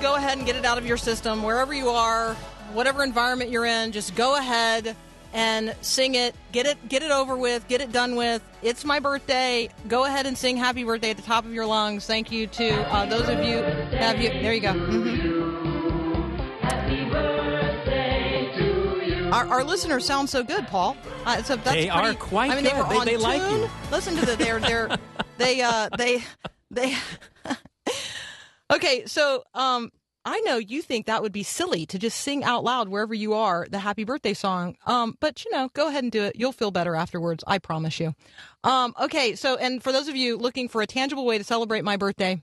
Just want you to just go ahead and get it out of your system wherever you are, whatever environment you're in. Just go ahead and sing it. Get it get it over with. Get it done with. It's my birthday. Go ahead and sing happy birthday at the top of your lungs. Thank you to uh, those of you have you There you go. Mhm. Happy birthday to you. Our, our listeners sound so good, Paul. Uh, so that's They are quite I mean, they were They- on they like tune. you. Listen to the they're they're they uh they they. okay, so um, I know you think that would be silly to just sing out loud wherever you are the happy birthday song. Um, but you know, go ahead and do it. You'll feel better afterwards. I promise you. Um, okay, so and for those of you looking for a tangible way to celebrate my birthday,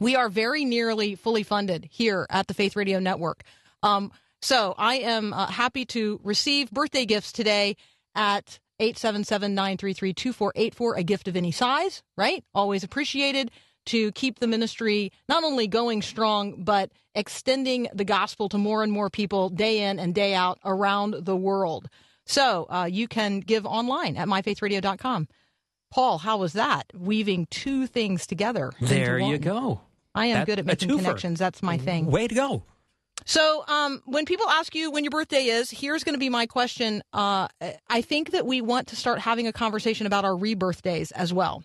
we are very nearly fully funded here at the Faith Radio Network. Um, so I am uh, happy to receive birthday gifts today at 877-933-2484, a gift of any size, right? Always appreciated to keep the ministry not only going strong, but extending the gospel to more and more people day in and day out around the world. So uh, you can give online at myfaithradio.com. Paul, how was that? Weaving two things together. There you go. I am good at making connections. That's my thing. Way to go. So, um, when people ask you when your birthday is, here's going to be my question. Uh, I think that we want to start having a conversation about our rebirth days as well.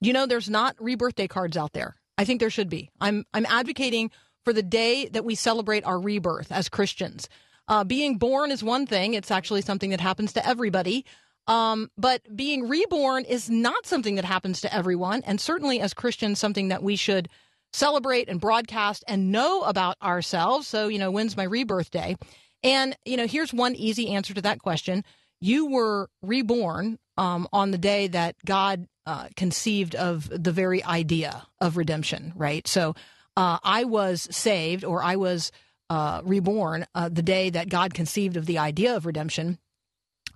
You know, there's not rebirthday cards out there. I think there should be. I'm I'm advocating for the day that we celebrate our rebirth as Christians. Uh, being born is one thing; it's actually something that happens to everybody. Um, but being reborn is not something that happens to everyone, and certainly as Christians, something that we should celebrate and broadcast and know about ourselves. So, you know, when's my rebirth day? And, you know, here's one easy answer to that question. You were reborn um, on the day that God uh, conceived of the very idea of redemption, right? So uh, I was saved or I was uh, reborn uh, the day that God conceived of the idea of redemption.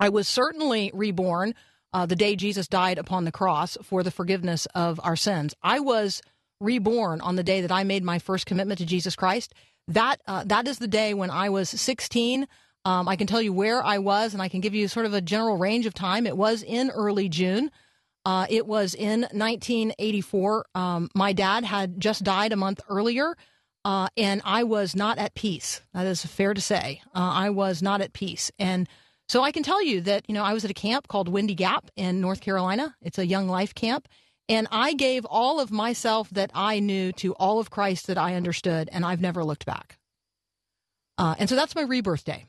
I was certainly reborn uh, the day Jesus died upon the cross for the forgiveness of our sins. I was reborn on the day that I made my first commitment to Jesus Christ. That that is the day when I was 16. Um, I can tell you where I was, and I can give you sort of a general range of time. It was in early June. Uh, it was in 1984. Um, my dad had just died a month earlier, uh, and I was not at peace. That is fair to say. Uh, I was not at peace, and so I can tell you that you know I was at a camp called Windy Gap in North Carolina. It's a young life camp, and I gave all of myself that I knew to all of Christ that I understood, and I've never looked back. Uh, and so that's my rebirth day.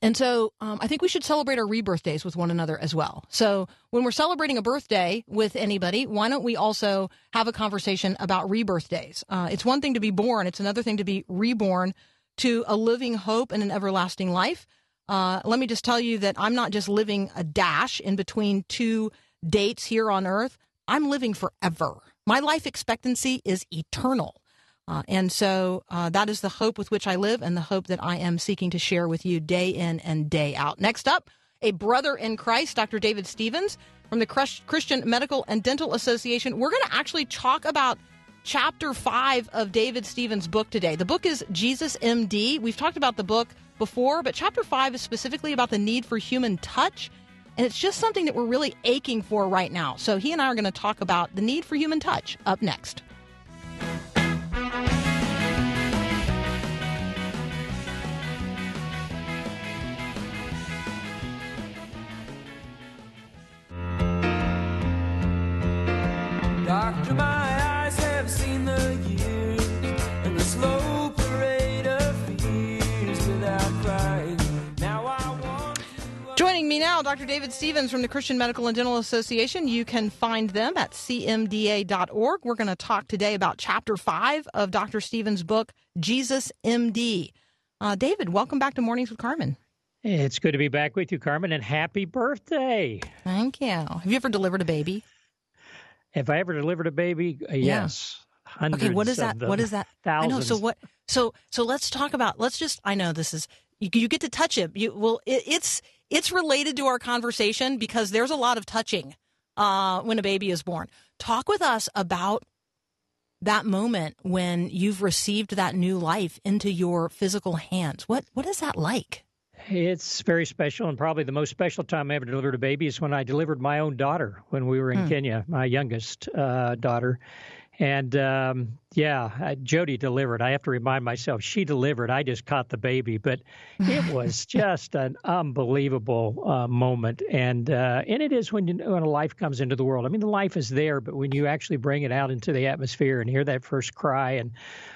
And so um, I think we should celebrate our rebirth days with one another as well. So when we're celebrating a birthday with anybody, why don't we also have a conversation about rebirth days? Uh, it's one thing to be born, it's another thing to be reborn to a living hope and an everlasting life. Uh, let me just tell you that I'm not just living a dash in between two dates here on earth. I'm living forever. My life expectancy is eternal. Uh, and so uh, that is the hope with which I live and the hope that I am seeking to share with you day in and day out. Next up, a brother in Christ, Dr. David Stevens from the Christian Medical and Dental Association. We're going to actually talk about chapter five of David Stevens' book today. The book is Jesus MD. We've talked about the book before, but chapter five is specifically about the need for human touch. And it's just something that we're really aching for right now. So he and I are going to talk about the need for human touch up next. Doctor, my eyes have seen the years and the slow parade of fears without crying. Now I want to Joining me now, Dr. David Stevens from the Christian Medical and Dental Association. You can find them at cmda.org. We're going to talk today about chapter five of Dr. Stevens' book, Jesus MD. Uh, David, welcome back to Mornings with Carmen. It's good to be back with you, Carmen, and happy birthday. Thank you. Have you ever delivered a baby? Have I ever delivered a baby? Uh, Yeah. Yes. Hundreds Okay, what is of that? them. What is that? Thousands. I know. So what? So so let's talk about. Let's just. I know this is. You, you get to touch it. You well. It, it's it's related to our conversation because there's a lot of touching uh, when a baby is born. Talk with us about that moment when you've received that new life into your physical hands. What what is that like? It's very special, and probably the most special time I ever delivered a baby is when I delivered my own daughter when we were in Hmm. Kenya, my youngest uh, daughter. And um, yeah, Jody delivered. I have to remind myself she delivered. I just caught the baby, but it was just an unbelievable uh, moment. And uh, and it is when you, when a life comes into the world. I mean, the life is there, but when you actually bring it out into the atmosphere and hear that first cry and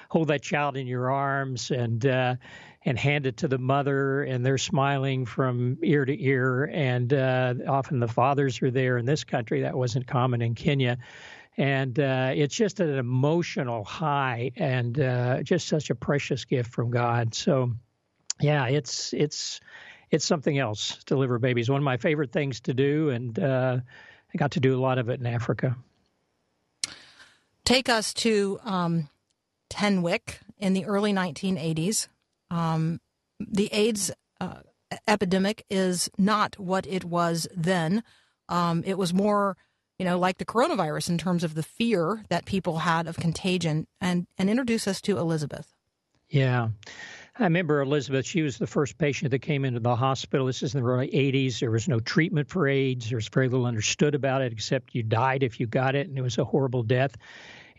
hold that child in your arms and uh, and hand it to the mother, and they're smiling from ear to ear. And uh, often the fathers are there in this country. That wasn't common in Kenya. And uh, it's just an emotional high, and uh, just such a precious gift from God. So, yeah, it's it's it's something else. to Deliver babies, one of my favorite things to do, and uh, I got to do a lot of it in Africa. Take us to um, Tenwek in the early 1980s. Um, the AIDS uh, epidemic is not what it was then. Um, it was more, you know, like the coronavirus in terms of the fear that people had of contagion. And and introduce us to Elizabeth. Yeah. I remember Elizabeth, she was the first patient that came into the hospital. This is in the early 80s. There was no treatment for AIDS. There was very little understood about it except you died if you got it, and it was a horrible death.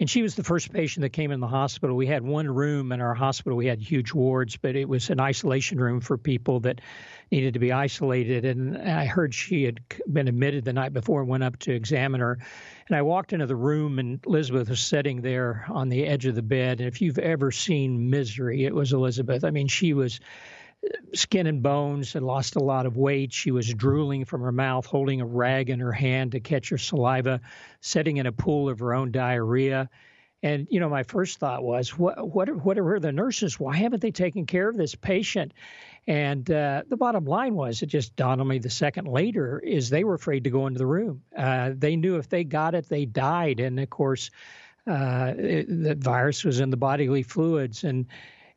And she was the first patient that came in the hospital. We had one room in our hospital. We had huge wards, but it was an isolation room for people that needed to be isolated. And I heard she had been admitted the night before and went up to examine her. And I walked into the room, and Elizabeth was sitting there on the edge of the bed. And if you've ever seen misery, it was Elizabeth. I mean, she was skin and bones had lost a lot of weight. She was drooling from her mouth, holding a rag in her hand to catch her saliva, sitting in a pool of her own diarrhea. And you know, my first thought was, what what are, what are the nurses? Why haven't they taken care of this patient? And uh, the bottom line was, it just dawned on me the second later, is they were afraid to go into the room. Uh, they knew if they got it, they died. And of course, uh, it, the virus was in the bodily fluids, and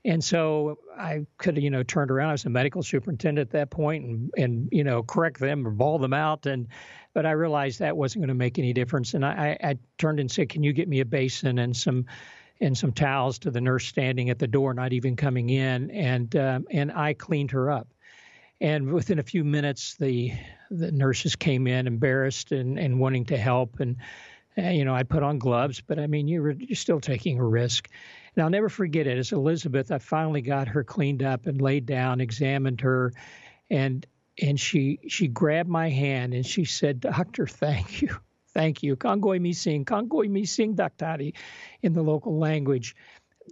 and so I could you know, turned around. I was a medical superintendent at that point, and and you know, correct them or ball them out. And but I realized that wasn't going to make any difference. And I, I turned and said, "Can you get me a basin and some and some towels to the nurse standing at the door, not even coming in?" And um, and I cleaned her up. And within a few minutes, the the nurses came in, embarrassed and and wanting to help. And uh, you know, I put on gloves, but I mean, you were you're still taking a risk. And I'll never forget it. As Elizabeth, I finally got her cleaned up and laid down, examined her, and and she she grabbed my hand and she said, "Doctor, thank you, thank you. Kangoi mi sing, kangoi mi sing, daktari," in the local language.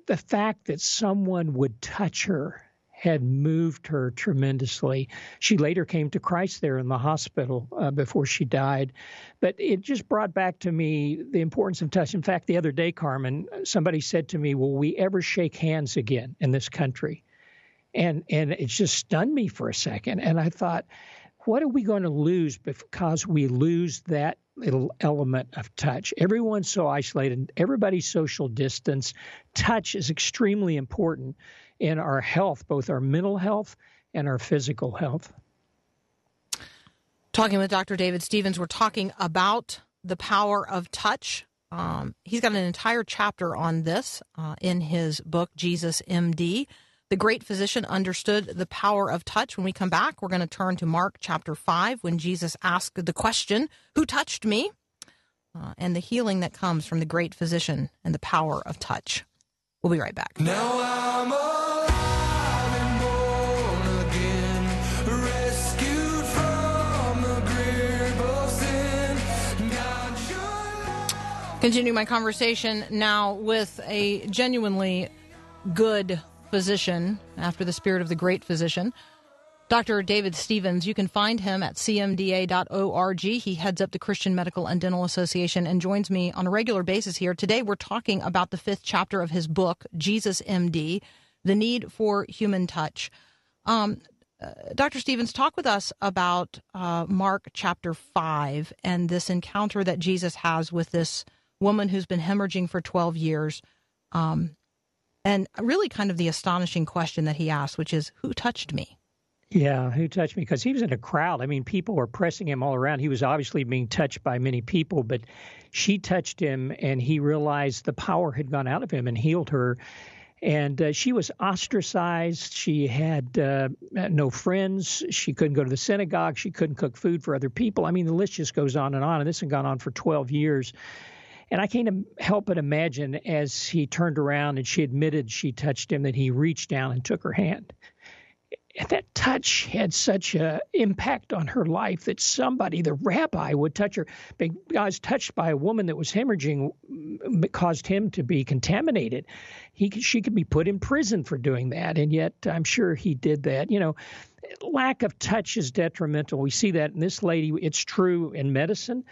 The fact that someone would touch her had moved her tremendously. She later came to Christ there in the hospital uh, before she died. But it just brought back to me the importance of touch. In fact, the other day, Carmen, somebody said to me, Will we ever shake hands again in this country? And, and it just stunned me for a second. And I thought, what are we going to lose because we lose that little element of touch? Everyone's so isolated, everybody's social distance. Touch is extremely important in our health, both our mental health and our physical health. Talking with Dr. David Stevens, we're talking about the power of touch. Um, he's got an entire chapter on this uh, in his book, Jesus MD. The great physician understood the power of touch. When we come back, we're going to turn to Mark chapter 5 when Jesus asked the question, Who touched me? Uh, and the healing that comes from the great physician and the power of touch. We'll be right back. Continue my conversation now with a genuinely good physician after the spirit of the great physician. Dr. David Stevens, you can find him at cmda.org. He heads up the Christian Medical and Dental Association and joins me on a regular basis here. Today we're talking about the fifth chapter of his book, Jesus MD the need for human touch. Um, uh, Dr. Stevens, talk with us about uh, Mark chapter 5 and this encounter that Jesus has with this woman who's been hemorrhaging for 12 years. Um, and really, kind of the astonishing question that he asked, which is, Who touched me? Yeah, who touched me? Because he was in a crowd. I mean, people were pressing him all around. He was obviously being touched by many people, but she touched him, and he realized the power had gone out of him and healed her. And uh, she was ostracized. She had uh, no friends. She couldn't go to the synagogue. She couldn't cook food for other people. I mean, the list just goes on and on. And this had gone on for 12 years. And I can't help but imagine as he turned around and she admitted she touched him that he reached down and took her hand that touch had such an impact on her life that somebody, the rabbi, would touch her. Because touched by a woman that was hemorrhaging caused him to be contaminated. He, she could be put in prison for doing that, and yet I'm sure he did that. You know, lack of touch is detrimental. We see that in this lady. It's true in medicine.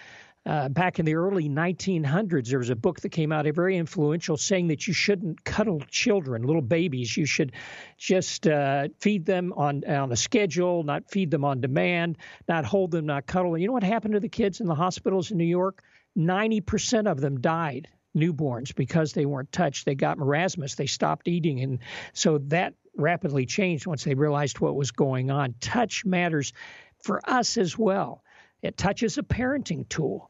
Uh, back in the early 1900s, there was a book that came out, a very influential, saying that you shouldn't cuddle children, little babies. You should just uh, feed them on on a schedule, not feed them on demand, not hold them, not cuddle. You know what happened to the kids in the hospitals in New York? 90% of them died, newborns, because they weren't touched. They got marasmus. They stopped eating, and so that rapidly changed once they realized what was going on. Touch matters for us as well. It touches a parenting tool.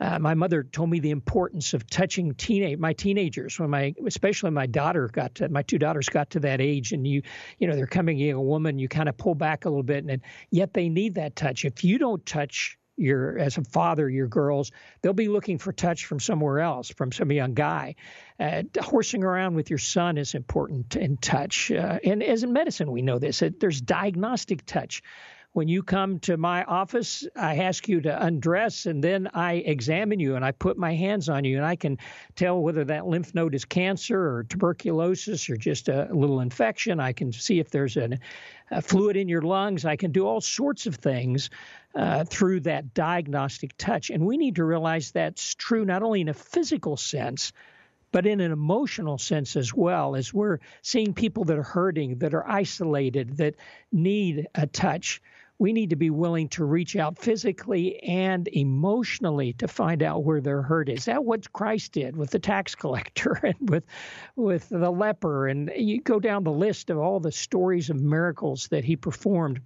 Uh, my mother told me the importance of touching teenage my teenagers. When my especially my daughter got to, my two daughters got to that age and you you know they're coming a woman you kind of pull back a little bit and, and yet they need that touch. If you don't touch your as a father your girls they'll be looking for touch from somewhere else from some young guy. Uh, horsing around with your son is important in touch. Uh, and as in medicine we know this there's diagnostic touch when you come to my office, I ask you to undress and then I examine you and I put my hands on you and I can tell whether that lymph node is cancer or tuberculosis or just a little infection. I can see if there's an, a fluid in your lungs. I can do all sorts of things uh, through that diagnostic touch. And we need to realize that's true not only in a physical sense, but in an emotional sense as well, as we're seeing people that are hurting, that are isolated, that need a touch we need to be willing to reach out physically and emotionally to find out where their hurt is. That what Christ did with the tax collector and with with the leper and you go down the list of all the stories of miracles that he performed.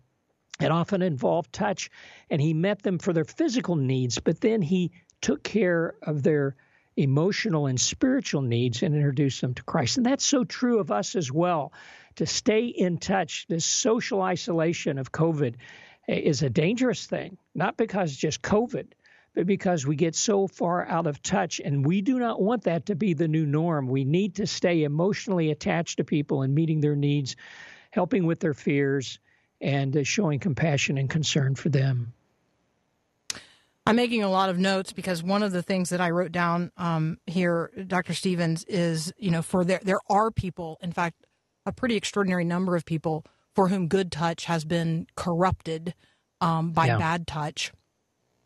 It often involved touch and he met them for their physical needs, but then he took care of their emotional and spiritual needs and introduced them to Christ. And that's so true of us as well to stay in touch. This social isolation of COVID is a dangerous thing, not because just COVID, but because we get so far out of touch. And we do not want that to be the new norm. We need to stay emotionally attached to people and meeting their needs, helping with their fears, and uh, showing compassion and concern for them. I'm making a lot of notes because one of the things that I wrote down um, here, Dr. Stevens, is you know for there there are people, in fact, a pretty extraordinary number of people for whom good touch has been corrupted um, by Yeah. bad touch.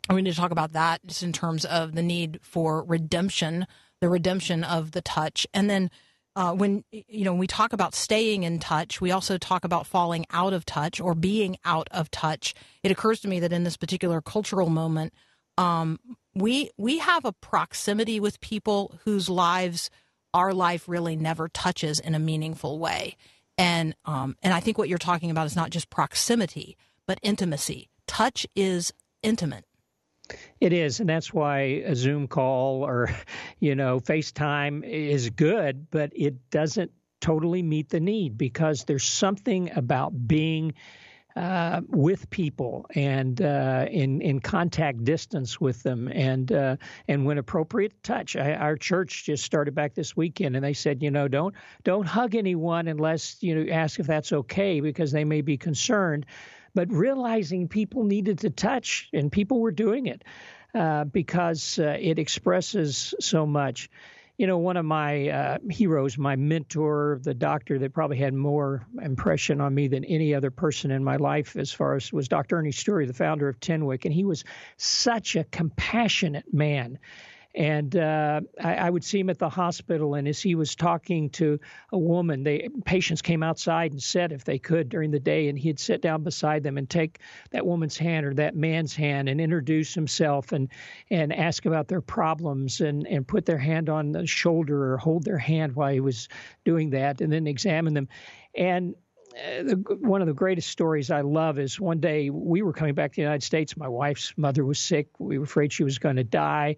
And we need to talk about that just in terms of the need for redemption, the redemption of the touch. And then uh, when you know when we talk about staying in touch, we also talk about falling out of touch or being out of touch. It occurs to me that in this particular cultural moment, um, we we have a proximity with people whose lives our life really never touches in a meaningful way. And um, and I think what you're talking about is not just proximity, but intimacy. Touch is intimate. It is, and that's why a Zoom call or, you know, FaceTime is good, but it doesn't totally meet the need because there's something about being uh, with people and uh, in in contact distance with them, and uh, and when appropriate, touch. I, our church just started back this weekend, and they said, you know, don't don't hug anyone unless you know ask if that's okay because they may be concerned. But realizing people needed to touch, and people were doing it uh, because uh, it expresses so much you know, one of my uh, heroes, my mentor, the doctor that probably had more impression on me than any other person in my life, as far as was Dr. Ernie Steury, the founder of Tenwek, and he was such a compassionate man. And uh, I, I would see him at the hospital, and as he was talking to a woman, the patients came outside and said if they could during the day, and he'd sit down beside them and take that woman's hand or that man's hand and introduce himself and and ask about their problems and and put their hand on the shoulder or hold their hand while he was doing that, and then examine them. And one of the greatest stories I love is one day we were coming back to the United States. My wife's mother was sick. We were afraid she was going to die.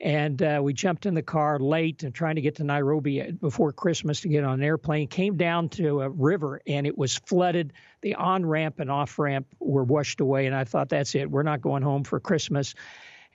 And uh, we jumped in the car late and trying to get to Nairobi before Christmas to get on an airplane. Came down to a river and it was flooded. The on ramp and off ramp were washed away. And I thought, that's it. We're not going home for Christmas.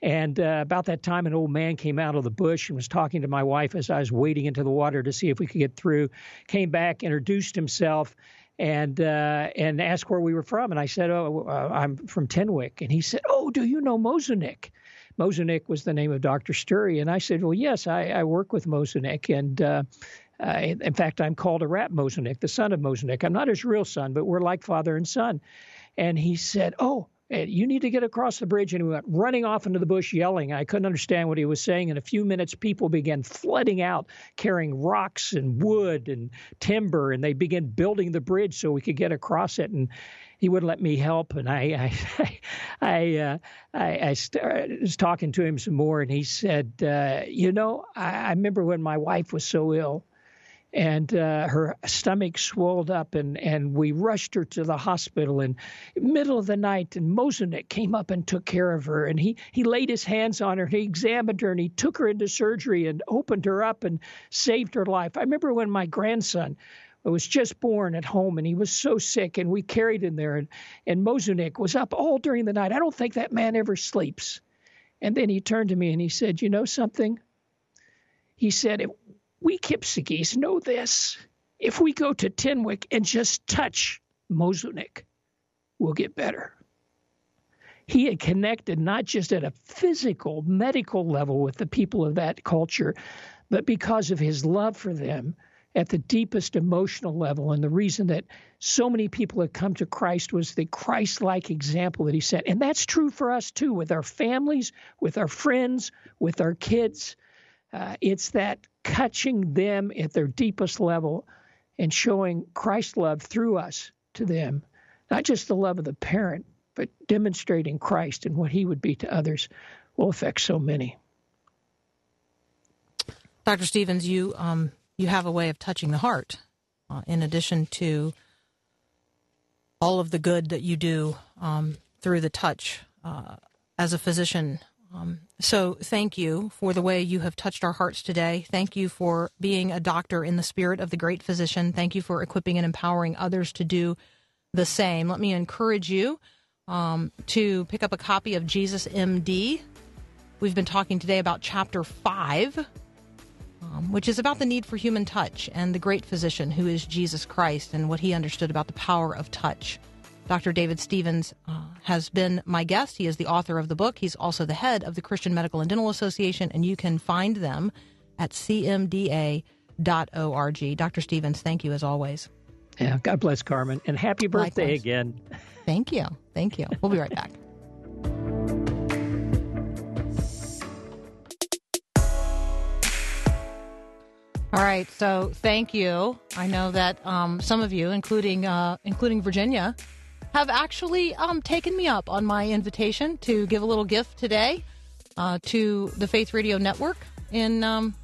And uh, about that time, an old man came out of the bush and was talking to my wife as I was wading into the water to see if we could get through. Came back, introduced himself, and uh, and asked where we were from. And I said, "Oh, uh, I'm from Tenwek." And he said, "Oh, do you know Mosanik?" Mosanik was the name of Dr. Steury. And I said, "Well, yes, I, I work with Mosanik, and uh, uh, in fact, I'm called arap Mosanik, the son of Mosanik. I'm not his real son, but we're like father and son." And he said, "Oh." "Eh, You need to get across the bridge. And he went running off into the bush yelling. I couldn't understand what he was saying. In a few minutes, people began flooding out, carrying rocks and wood and timber, and they began building the bridge so we could get across it. And he wouldn't let me help. And I, I, I, uh, I, I st- was talking to him some more, and he said, uh, "You know, I, I remember when my wife was so ill." And uh, her stomach swelled up, and, and we rushed her to the hospital. And middle of the night, and Mosanik came up and took care of her, and he he laid his hands on her, he examined her, and he took her into surgery and opened her up and saved her life. I remember when my grandson was just born at home, and he was so sick, and we carried him there, and and Mosanik was up all during the night. I don't think that man ever sleeps. And then he turned to me and he said, "You know something?" He said, "If we Kipsigis know this. If we go to Tenwek and just touch Mosunik, we'll get better. He had connected not just at a physical, medical level with the people of that culture, but because of his love for them at the deepest emotional level. And the reason that so many people had come to Christ was the Christ like example that he set. And that's true for us too, with our families, with our friends, with our kids. Uh, it's that touching them at their deepest level and showing Christ's love through us to them, not just the love of the parent, but demonstrating Christ and what he would be to others will affect so many. Dr. Stevens, you um, you have a way of touching the heart, uh, in addition to all of the good that you do um, through the touch uh, as a physician. Um, so, thank you for the way you have touched our hearts today. Thank you for being a doctor in the spirit of the great physician. Thank you for equipping and empowering others to do the same. Let me encourage you um, to pick up a copy of Jesus MD. We've been talking today about chapter five, um, which is about the need for human touch and the great physician who is Jesus Christ and what he understood about the power of touch. Dr. David Stevens uh, has been my guest. He is the author of the book. He's also the head of the Christian Medical and Dental Association, and you can find them at cmda.org. Dr. Stevens, thank you as always. Yeah, God bless Carmen, and happy birthday Likewise. again. Thank you. Thank you. We'll be right back. All right, so thank you. I know that um, some of you, including uh, including Virginia, have actually um, taken me up on my invitation to give a little gift today uh, to the Faith Radio Network in, um,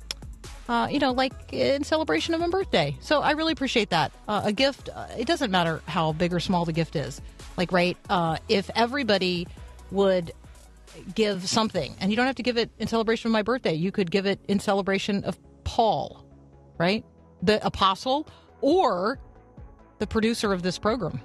uh, you know, like in celebration of my birthday. So I really appreciate that. Uh, a gift, uh, it doesn't matter how big or small the gift is. Like, right, uh, if everybody would give something, and you don't have to give it in celebration of my birthday, you could give it in celebration of Paul, right? The apostle or the producer of this program.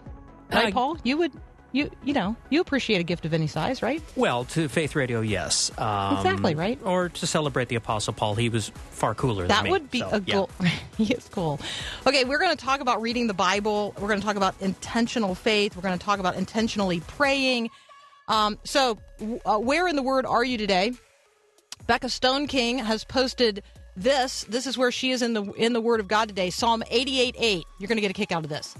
Right, Uh, Paul? You would, you you know, you appreciate a gift of any size, right? Well, to Faith Radio, yes. Um, Exactly, right? Or to celebrate the Apostle Paul. He was far cooler That than me. would be so, a yeah. goal. he is cool. Okay, we're going to talk about reading the Bible. We're going to talk about intentional faith. We're going to talk about intentionally praying. Um, so, uh, where in the Word are you today? Becca Stone King has posted this. This is where she is in the in the Word of God today. Psalm eighty-eight eight. You're going to get a kick out of this.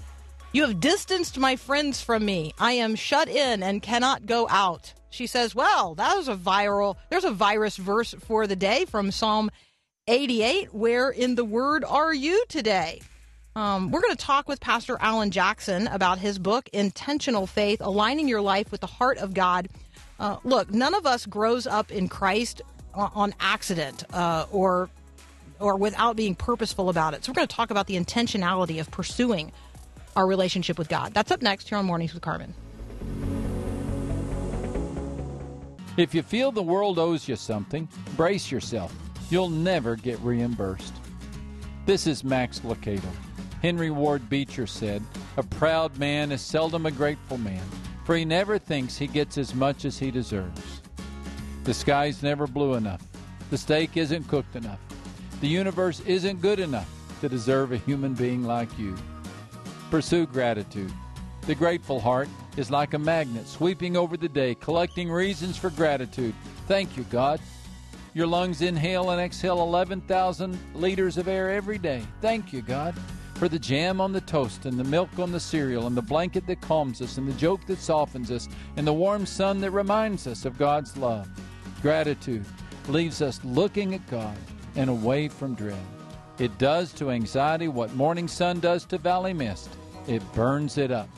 You have distanced my friends from me. I am shut in and cannot go out. She says, Well, that was a viral, there's a virus verse for the day from Psalm 88. Where in the word are you today? Um, we're going to talk with Pastor Allen Jackson about his book, Intentional Faith Aligning Your Life with the Heart of God. Uh, look, none of us grows up in Christ on, on accident uh, or or without being purposeful about it. So we're going to talk about the intentionality of pursuing our relationship with God. That's up next here on Mornings with Carmen. If you feel the world owes you something, brace yourself. You'll never get reimbursed. This is Max Lucado. Henry Ward Beecher said, A proud man is seldom a grateful man, for he never thinks he gets as much as he deserves. The sky's never blue enough. The steak isn't cooked enough. The universe isn't good enough to deserve a human being like you. Pursue gratitude. The grateful heart is like a magnet sweeping over the day, collecting reasons for gratitude. Thank you, God. Your lungs inhale and exhale 11,000 liters of air every day. Thank you, God, for the jam on the toast and the milk on the cereal and the blanket that calms us and the joke that softens us and the warm sun that reminds us of God's love. Gratitude leaves us looking at God and away from dread. It does to anxiety what morning sun does to valley mist. It burns it up.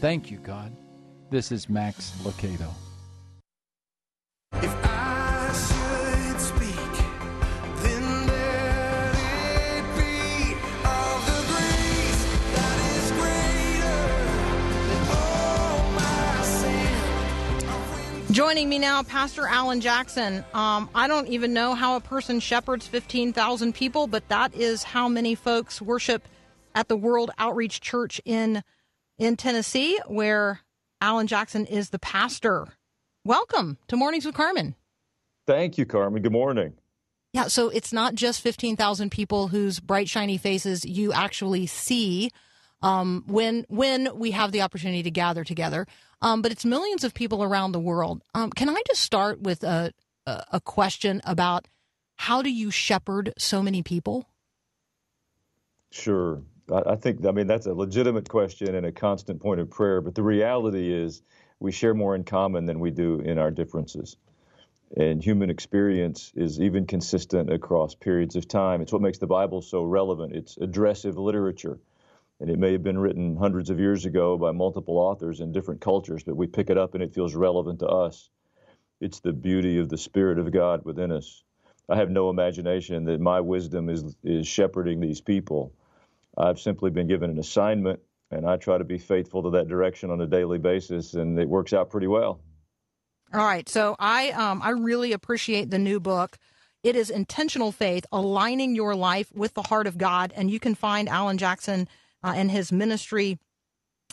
Thank you, God. This is Max Lucado. Joining me now, Pastor Allen Jackson. Um, I don't even know how a person shepherds 15,000 people, but that is how many folks worship at the World Outreach Church in in Tennessee, where Allen Jackson is the pastor. Welcome to Mornings with Carmen. Thank you, Carmen. Good morning. Yeah, so it's not just 15,000 people whose bright, shiny faces you actually see um, when when we have the opportunity to gather together, um, but it's millions of people around the world. Um, can I just start with a, a question about how do you shepherd so many people? Sure. I, I think, I mean, that's a legitimate question and a constant point of prayer, but the reality is we share more in common than we do in our differences. And human experience is even consistent across periods of time. It's what makes the Bible so relevant. It's addressive literature. And it may have been written hundreds of years ago by multiple authors in different cultures, but we pick it up and it feels relevant to us. It's the beauty of the Spirit of God within us. I have no imagination that my wisdom is, is shepherding these people. I've simply been given an assignment, and I try to be faithful to that direction on a daily basis, and it works out pretty well. All right, so I um, I really appreciate the new book. It is intentional faith, aligning your life with the heart of God, and you can find Allen Jackson and his ministry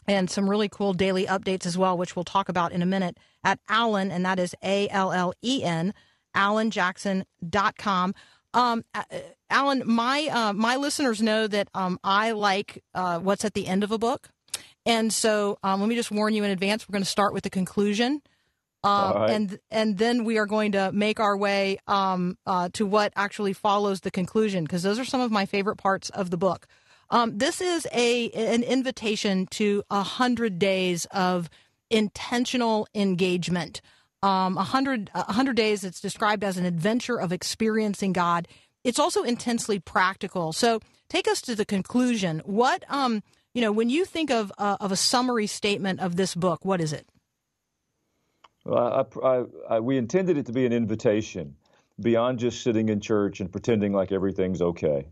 and some really cool daily updates as well, which we'll talk about in a minute at Allen, and that is A L L E N, allenjackson.com. Um, uh, Allen, my uh, my listeners know that um, I like uh, what's at the end of a book, and so um, let me just warn you in advance. We're going to start with the conclusion, uh, right. and and then we are going to make our way um, uh, to what actually follows the conclusion because those are some of my favorite parts of the book. Um, this is a an invitation to a hundred days of intentional engagement. Um, a hundred a hundred days. It's described as an adventure of experiencing God. It's also intensely practical. So take us to the conclusion. What um you know when you think of uh, of a summary statement of this book, what is it? Well, I, I, I, we intended it to be an invitation beyond just sitting in church and pretending like everything's okay.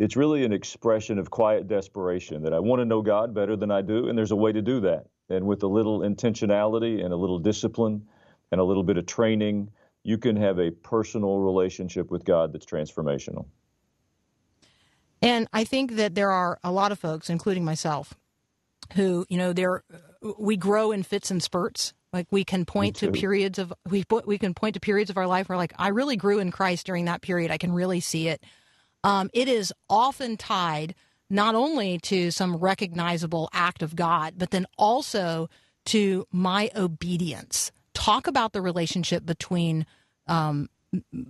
It's really an expression of quiet desperation that I want to know God better than I do, and there's a way to do that. And with a little intentionality and a little discipline and a little bit of training, you can have a personal relationship with God that's transformational. And I think that there are a lot of folks, including myself, who you know there we grow in fits and spurts. Like we can point to periods of we we can point to periods of our life where like I really grew in Christ during that period. I can really see it. Um, it is often tied not only to some recognizable act of God, but then also to my obedience. Talk about the relationship between um,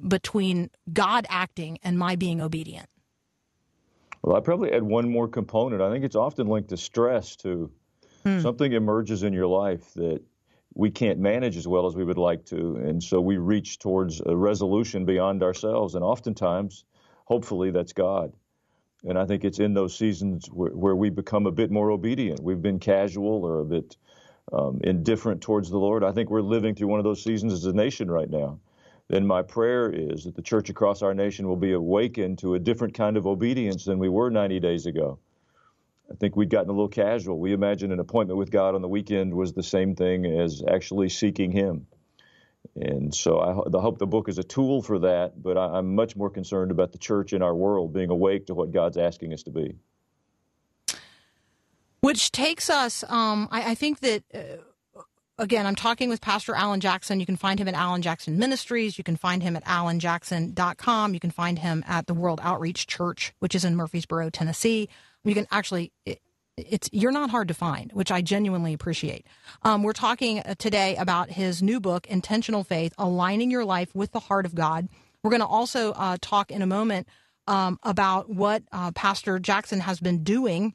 between God acting and my being obedient. Well, I probably add one more component. I think it's often linked to stress too. Something emerges in your life that we can't manage as well as we would like to, and so we reach towards a resolution beyond ourselves. And oftentimes, hopefully, that's God. And I think it's in those seasons where, where we become a bit more obedient. We've been casual or a bit um, indifferent towards the Lord. I think we're living through one of those seasons as a nation right now. Then my prayer is that the church across our nation will be awakened to a different kind of obedience than we were 90 days ago. I think we'd gotten a little casual. We imagined an appointment with God on the weekend was the same thing as actually seeking Him. And so I, I hope the book is a tool for that, but I, I'm much more concerned about the church in our world being awake to what God's asking us to be. Which takes us, um, I, I think that, uh, again, I'm talking with Pastor Allen Jackson. You can find him at Allen Jackson Ministries. You can find him at allenjackson.com. You can find him at the World Outreach Church, which is in Murfreesboro, Tennessee. You can actually, it's you're not hard to find, which I genuinely appreciate. Um, we're talking uh, today about his new book, Intentional Faith: Aligning Your Life with the Heart of God. We're going to also uh, talk in a moment um, about what uh, Pastor Jackson has been doing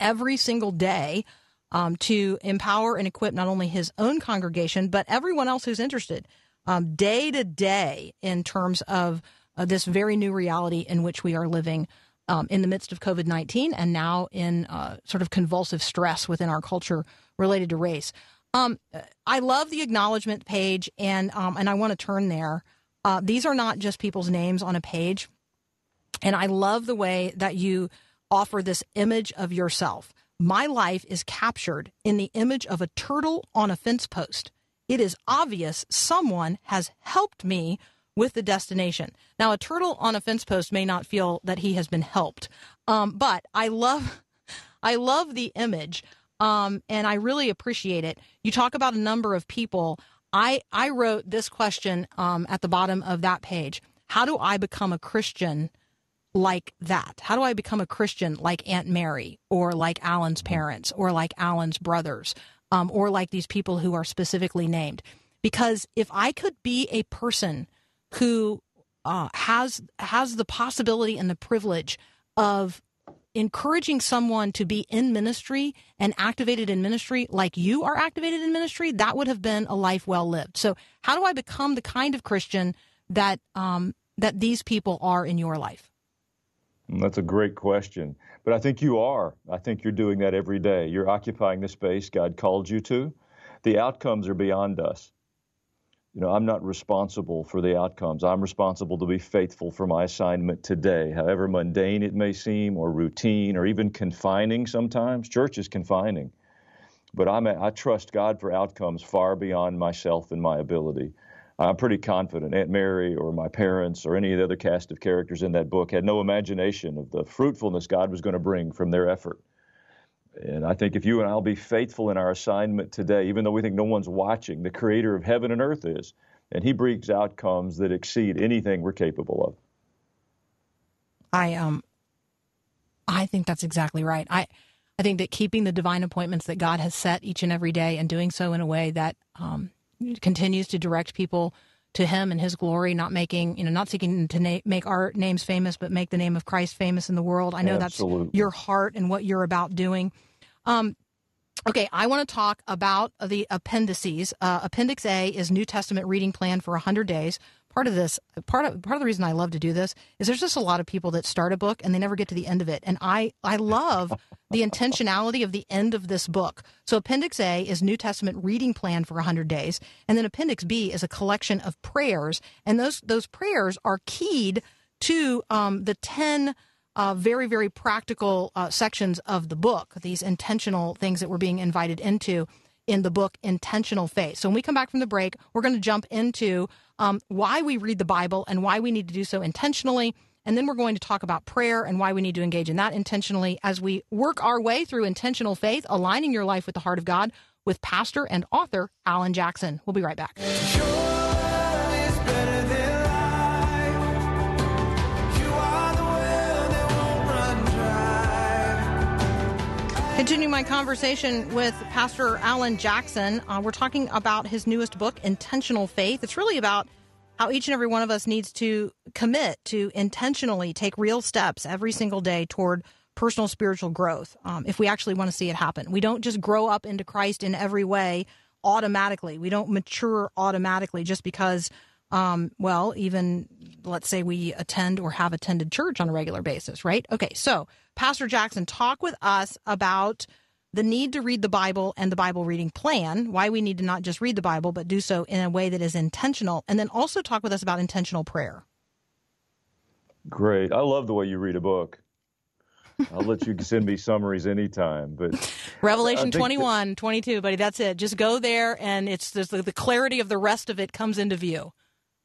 every single day um, to empower and equip not only his own congregation, but everyone else who's interested um, day to day in terms of uh, this very new reality in which we are living um, in the midst of COVID 19 and now in uh, sort of convulsive stress within our culture related to race. Um, I love the acknowledgement page, and um, and I want to turn there. Uh, these are not just people's names on a page, and I love the way that you offer this image of yourself. My life is captured in the image of a turtle on a fence post. It is obvious someone has helped me with the destination. Now, a turtle on a fence post may not feel that he has been helped, um, but I love, I love the image, um, and I really appreciate it. You talk about a number of people. I I wrote this question um, at the bottom of that page. How do I become a Christian? like that? How do I become a Christian like Aunt Mary or like Allen's parents or like Allen's brothers um, or like these people who are specifically named? Because if I could be a person who uh, has has the possibility and the privilege of encouraging someone to be in ministry and activated in ministry like you are activated in ministry, that would have been a life well lived. So, how do I become the kind of Christian that um, that these people are in your life? That's a great question. But I think you are. I think you're doing that every day. You're occupying the space God called you to. The outcomes are beyond us. You know, I'm not responsible for the outcomes. I'm responsible to be faithful for my assignment today, however mundane it may seem, or routine, or even confining sometimes. Church is confining. But I'm a, I trust God for outcomes far beyond myself and my ability. I'm pretty confident Aunt Mary or my parents or any of the other cast of characters in that book had no imagination of the fruitfulness God was going to bring from their effort. And I think if you and I'll be faithful in our assignment today, even though we think no one's watching, the creator of heaven and earth is, and he brings outcomes that exceed anything we're capable of. I um, I think that's exactly right. I I think that keeping the divine appointments that God has set each and every day and doing so in a way that um, continues to direct people to him and his glory not making you know not seeking to na- make our names famous but make the name of christ famous in the world. I know Absolutely. that's your heart and what you're about doing. Um, okay i want to talk about the appendices. Uh, appendix a is new testament reading plan for 100 days. Part of this part of part of the reason i love to do this is there's just a lot of people that start a book and they never get to the end of it. And i i love the intentionality of the end of this book. So appendix a is new testament reading plan for 100 days and then appendix b is a collection of prayers and those those prayers are keyed to um, the 10 uh, very very practical uh, sections of the book these intentional things that we're being invited into in the book intentional faith. So when we come back from the break we're going to jump into um, why we read the bible and why we need to do so intentionally and then we're going to talk about prayer and why we need to engage in that intentionally as we work our way through intentional faith aligning your life with the heart of god with pastor and author allen jackson we'll be right back Continue my conversation with Pastor Allen Jackson. Uh, we're talking about his newest book, Intentional Faith. It's really about how each and every one of us needs to commit to intentionally take real steps every single day toward personal spiritual growth um, if we actually want to see it happen. We don't just grow up into Christ in every way automatically. We don't mature automatically just because, um, well, even let's say we attend or have attended church on a regular basis, right? Okay, so Pastor Jackson, talk with us about the need to read the Bible and the Bible reading plan, why we need to not just read the Bible, but do so in a way that is intentional, and then also talk with us about intentional prayer. Great. I love the way you read a book. I'll let you send me summaries anytime. But Revelation think 21, 22, buddy, that's it. Just go there, and it's there's the, the clarity of the rest of it comes into view.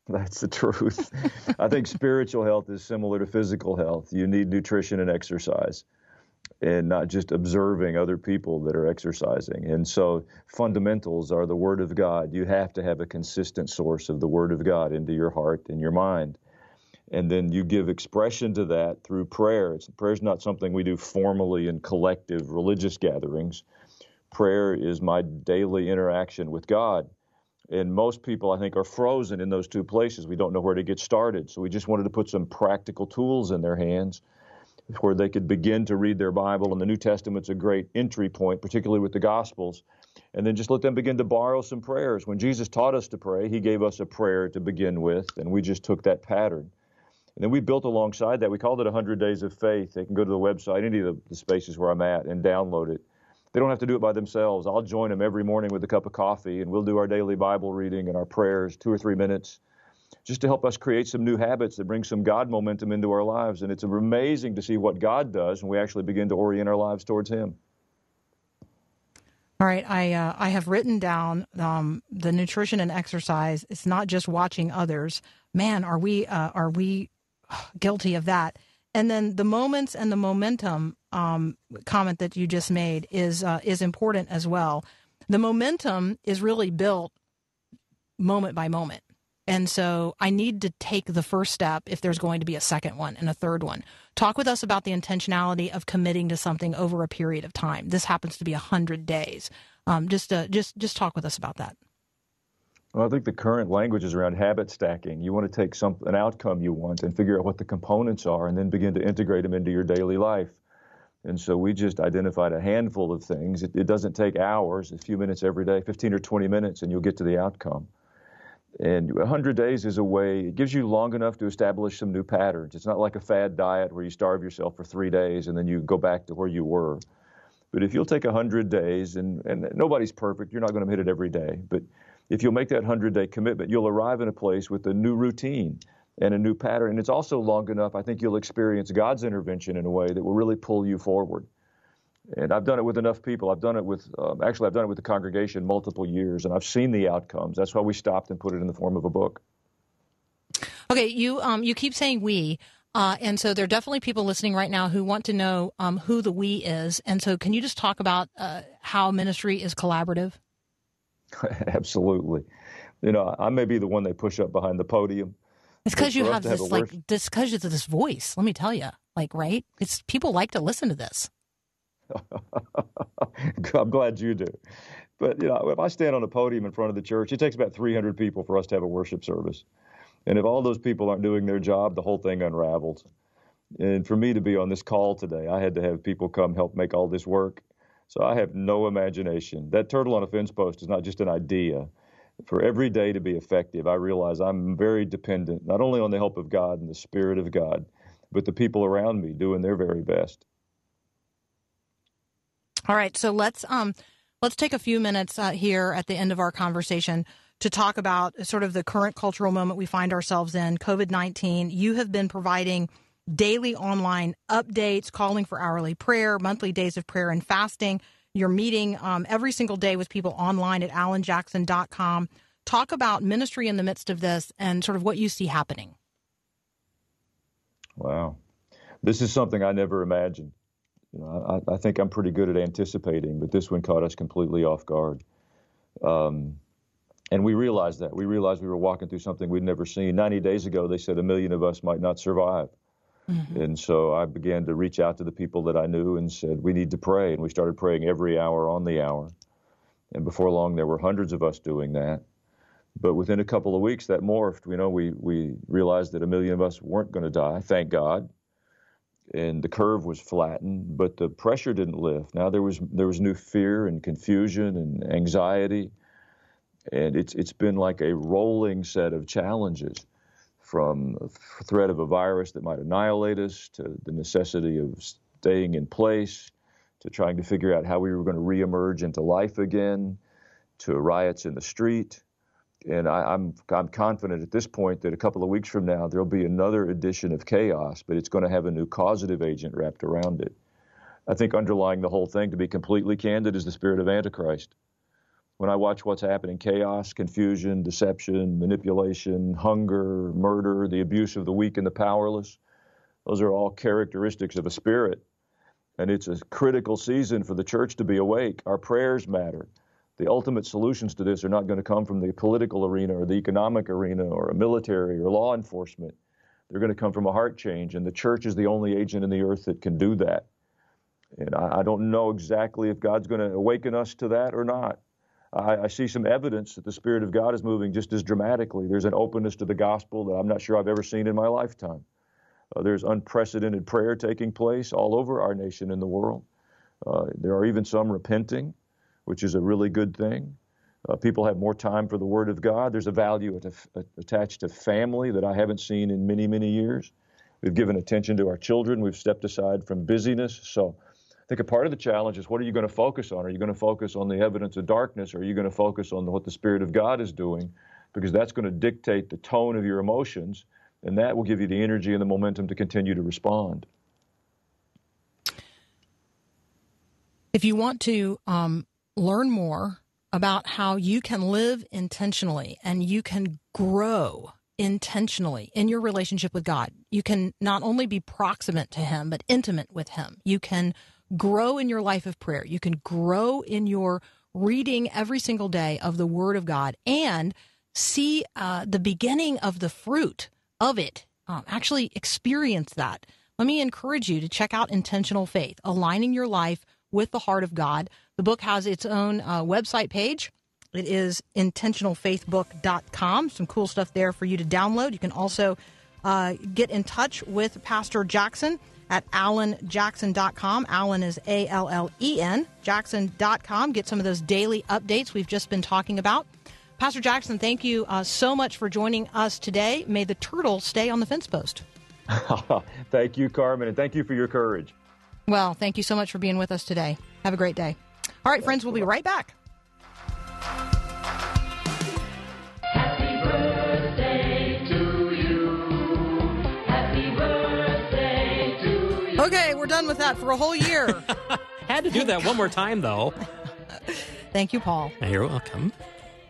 That's the truth. I think spiritual health is similar to physical health. You need nutrition and exercise, and not just observing other people that are exercising. And so, fundamentals are the Word of God. You have to have a consistent source of the Word of God into your heart and your mind. And then you give expression to that through prayer. Prayer is not something we do formally in collective religious gatherings. Prayer is my daily interaction with God. And most people, I think, are frozen in those two places. We don't know where to get started. So we just wanted to put some practical tools in their hands where they could begin to read their Bible. And the New Testament's a great entry point, particularly with the Gospels. And then just let them begin to borrow some prayers. When Jesus taught us to pray, he gave us a prayer to begin with, and we just took that pattern. And then we built alongside that. We called it 100 Days of Faith. They can go to the website, any of the, spaces where I'm at, and download it. They don't have to do it by themselves. I'll join them every morning with a cup of coffee, and we'll do our daily Bible reading and our prayers, two or three minutes, just to help us create some new habits that bring some God momentum into our lives. And it's amazing to see what God does when we actually begin to orient our lives towards Him. All right, I uh, I have written down um, the nutrition and exercise. It's not just watching others. Man, are we uh, are we guilty of that? And then the moments and the momentum um, comment that you just made is uh, is important as well. The momentum is really built moment by moment. And so I need to take the first step if there's going to be a second one and a third one. Talk with us about the intentionality of committing to something over a period of time. This happens to be a hundred days. Um, just, uh, just, just talk with us about that. Well, I think the current language is around habit stacking. You want to take some an outcome you want and figure out what the components are, and then begin to integrate them into your daily life. And so we just identified a handful of things. It, it doesn't take hours, a few minutes every day, 15 or 20 minutes, and you'll get to the outcome. And 100 days is a way, it gives you long enough to establish some new patterns. It's not like a fad diet where you starve yourself for three days and then you go back to where you were. But if you'll take 100 days, and, and nobody's perfect, you're not going to hit it every day. But if you'll make that 100 day commitment, you'll arrive in a place with a new routine and a new pattern. And it's also long enough, I think you'll experience God's intervention in a way that will really pull you forward. And I've done it with enough people. I've done it with, um, actually, I've done it with the congregation multiple years, and I've seen the outcomes. That's why we stopped and put it in the form of a book. Okay, you um, you keep saying we, uh, and so there are definitely people listening right now who want to know um, who the we is. And so, can you just talk about uh, how ministry is collaborative? Absolutely. You know, I may be the one they push up behind the podium. It's because you have to have this like worship- this because of this voice. Let me tell you, like right, it's people like to listen to this. I'm glad you do. But you know, if I stand on a podium in front of the church, it takes about 300 people for us to have a worship service. And if all those people aren't doing their job, the whole thing unravels. And for me to be on this call today, I had to have people come help make all this work. So I have no imagination. That turtle on a fence post is not just an idea. For every day to be effective, I realize I'm very dependent not only on the help of God and the Spirit of God, but the people around me doing their very best. All right, so let's um let's take a few minutes uh, here at the end of our conversation to talk about sort of the current cultural moment we find ourselves in, COVID nineteen. You have been providing daily online updates, calling for hourly prayer, monthly days of prayer and fasting. You're meeting um, every single day with people online at allenjackson.com. Talk about ministry in the midst of this and sort of what you see happening. Wow. This is something I never imagined. You know, I, I think I'm pretty good at anticipating, but this one caught us completely off guard. Um, and we realized that. We realized we were walking through something we'd never seen. 90 days ago, they said a million of us might not survive. And so I began to reach out to the people that I knew and said, we need to pray. And we started praying every hour on the hour. And before long, there were hundreds of us doing that. But within a couple of weeks, that morphed. You know, we we realized that a million of us weren't going to die. Thank God. And the curve was flattened, but the pressure didn't lift. Now there was there was new fear and confusion and anxiety, and it's it's been like a rolling set of challenges, from the threat of a virus that might annihilate us to the necessity of staying in place, to trying to figure out how we were going to reemerge into life again, to riots in the street, and I, am I'm, I'm confident at this point that a couple of weeks from now there'll be another edition of chaos, but it's going to have a new causative agent wrapped around it. I think underlying the whole thing, to be completely candid, is the spirit of Antichrist. When I watch what's happening, chaos, confusion, deception, manipulation, hunger, murder, the abuse of the weak and the powerless, those are all characteristics of a spirit. And it's a critical season for the church to be awake. Our prayers matter the ultimate solutions to this are not going to come from the political arena or the economic arena or a military or law enforcement. They're going to come from a heart change, and the church is the only agent in the earth that can do that. And I, I don't know exactly if God's going to awaken us to that or not. I, I, see some evidence that the Spirit of God is moving just as dramatically. There's an openness to the gospel that I'm not sure I've ever seen in my lifetime. Uh, there's unprecedented prayer taking place all over our nation and the world. Uh, there are even some repenting which is a really good thing. Uh, people have more time for the Word of God. There's a value at, attached to family that I haven't seen in many, many years. We've given attention to our children. We've stepped aside from busyness. So I think a part of the challenge is what are you going to focus on? Are you going to focus on the evidence of darkness or are you going to focus on what the Spirit of God is doing? Because that's going to dictate the tone of your emotions, and that will give you the energy and the momentum to continue to respond. If you want to um, learn more about how you can live intentionally and you can grow intentionally in your relationship with God. You can not only be proximate to Him, but intimate with Him. You can grow in your life of prayer. You can grow in your reading every single day of the Word of God and see uh, the beginning of the fruit of it. Um, actually experience that. Let me encourage you to check out Intentional Faith, aligning your life with the heart of God. The book has its own uh, website page. It is intentionalfaithbook.com. Some cool stuff there for you to download. You can also uh, get in touch with Pastor Jackson at allenjackson.com. Allen is A L L E N, jackson.com. Get some of those daily updates we've just been talking about. Pastor Jackson, thank you uh, so much for joining us today. May the turtle stay on the fence post. thank you, Carmen, and thank you for your courage. Well, thank you so much for being with us today. Have a great day. All right, friends, we'll be right back. Happy birthday to you. Happy birthday to you. Okay, we're done with that for a whole year. Had to do that one more time, though. Thank you, Paul. You're welcome.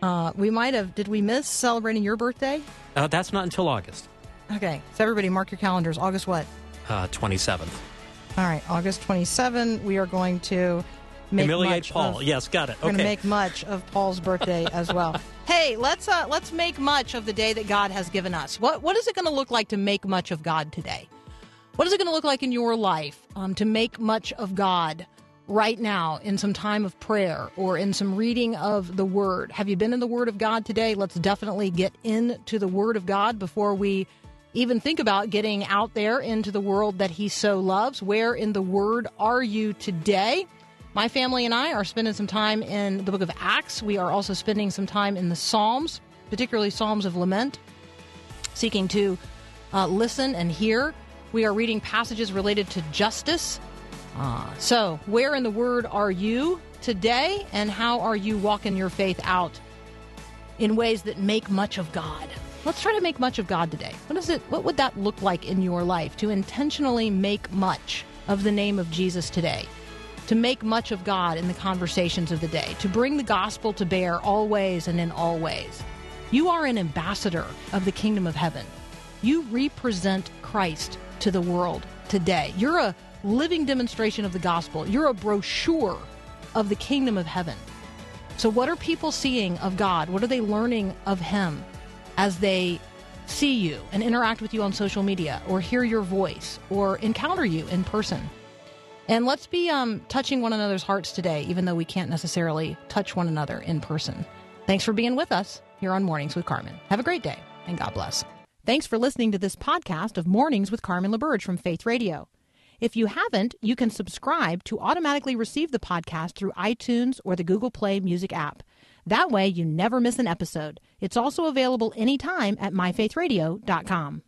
Uh, we might have. Did we miss celebrating your birthday? Uh, that's not until August. Okay, so everybody mark your calendars. August what? Uh, 27th. All right, August 27. We are going to make Humiliate Paul. Of, yes, got it. We're okay. going to make much of Paul's birthday as well. Hey, let's uh, let's make much of the day that God has given us. What what is it going to look like to make much of God today? What is it going to look like in your life um, to make much of God right now in some time of prayer or in some reading of the Word? Have you been in the Word of God today? Let's definitely get into the Word of God before we even think about getting out there into the world that He so loves. Where in the Word are you today? My family and I are spending some time in the book of Acts. We are also spending some time in the Psalms, particularly Psalms of Lament, seeking to uh, listen and hear. We are reading passages related to justice. Uh, so, where in the Word are you today, and how are you walking your faith out in ways that make much of God? Let's try to make much of God today. What is it? What would that look like in your life to intentionally make much of the name of Jesus today? To make much of God in the conversations of the day, to bring the gospel to bear always and in all ways. You are an ambassador of the kingdom of heaven. You represent Christ to the world today. You're a living demonstration of the gospel. You're a brochure of the kingdom of heaven. So, what are people seeing of God? What are they learning of Him as they see you and interact with you on social media or hear your voice or encounter you in person? And let's be um, touching one another's hearts today, even though we can't necessarily touch one another in person. Thanks for being with us. here on Mornings with Carmen. Have a great day and God bless. Thanks for listening to this podcast of Mornings with Carmen LaBerge from Faith Radio. If you haven't, you can subscribe to automatically receive the podcast through iTunes or the Google Play Music app. That way, you never miss an episode. It's also available anytime at myfaithradio.com.